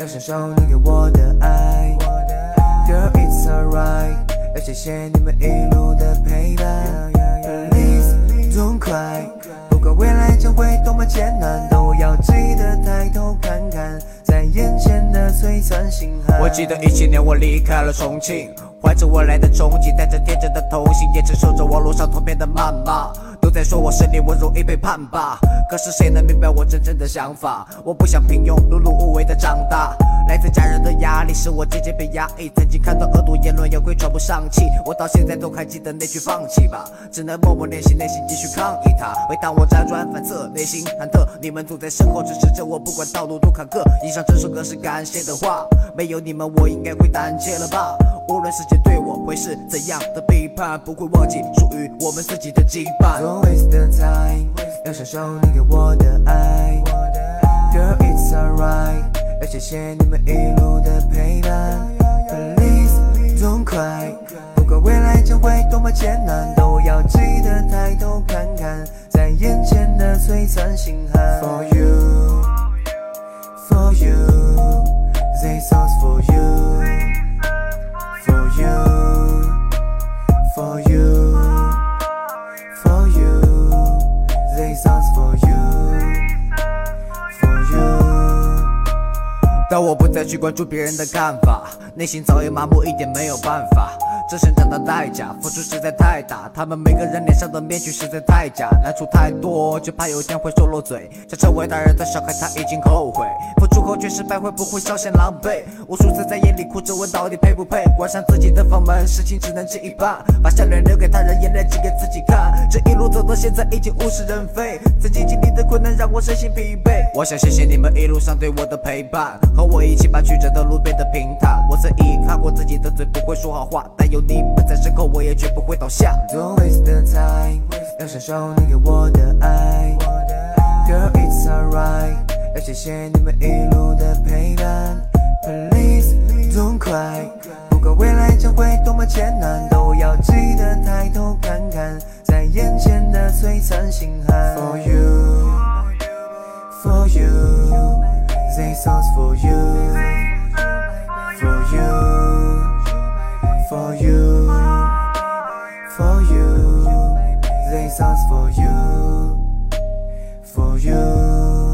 要享受你给我的爱。Girl it's alright，要谢谢你们一路的陪伴。Please don't cry，不管未来将会多么艰难，都要记得抬头看看，在眼前的璀璨星海。我记得一七年我离开了重庆，怀着未来的憧憬，带着天真的童心，也承受着网络上图片的谩骂。都在说我势利，我容易背叛吧。可是谁能明白我真正的想法？我不想平庸、碌碌无为的长大。来自家人的压力使我渐渐被压抑。曾经看到恶毒言论，也会喘不上气。我到现在都还记得那句放弃吧，只能默默练习，内心继续抗议它。每当我辗转反侧，内心忐忑，你们总在身后支持着我，不管道路多坎坷。以上这首歌是感谢的话，没有你们我应该会胆怯了吧？无论世界对我会是怎样的批判，不会忘记属于我们自己的羁绊。Don't waste the time，要享受你给我的爱。Girl it's alright，要谢谢你们一路的陪伴。Please don't cry，不管未来将会多么艰难，都要记得抬头看看，在眼前的璀璨星海。但我不再去关注别人的看法，内心早已麻木，一点没有办法。这成长的代价，付出实在太大，他们每个人脸上的面具实在太假，难处太多，就怕有一天会说漏嘴。想成为大人的小孩，他已经后悔，付出后却失败，会不会稍显狼狈？无数次在夜里哭着问到底配不配，关上自己的房门，事情只能这一半，把笑脸留给他人，眼泪只给自己看。这一路走到现在，已经物是人非，曾经经历的困难让我身心疲惫。我想谢谢你们一路上对我的陪伴，和我一起把曲折的路变得平坦。我曾遗憾过自己的嘴不会说好话，但有你们在身后，我也绝不会倒下。Don't waste the time，要享受你给我的爱。Girl it's alright，要谢谢你们一路的陪伴。Please don't cry，不管未来将会多么艰难，心寒。For you, for you, these songs for you, for you, for you, for you, these songs for you, for you.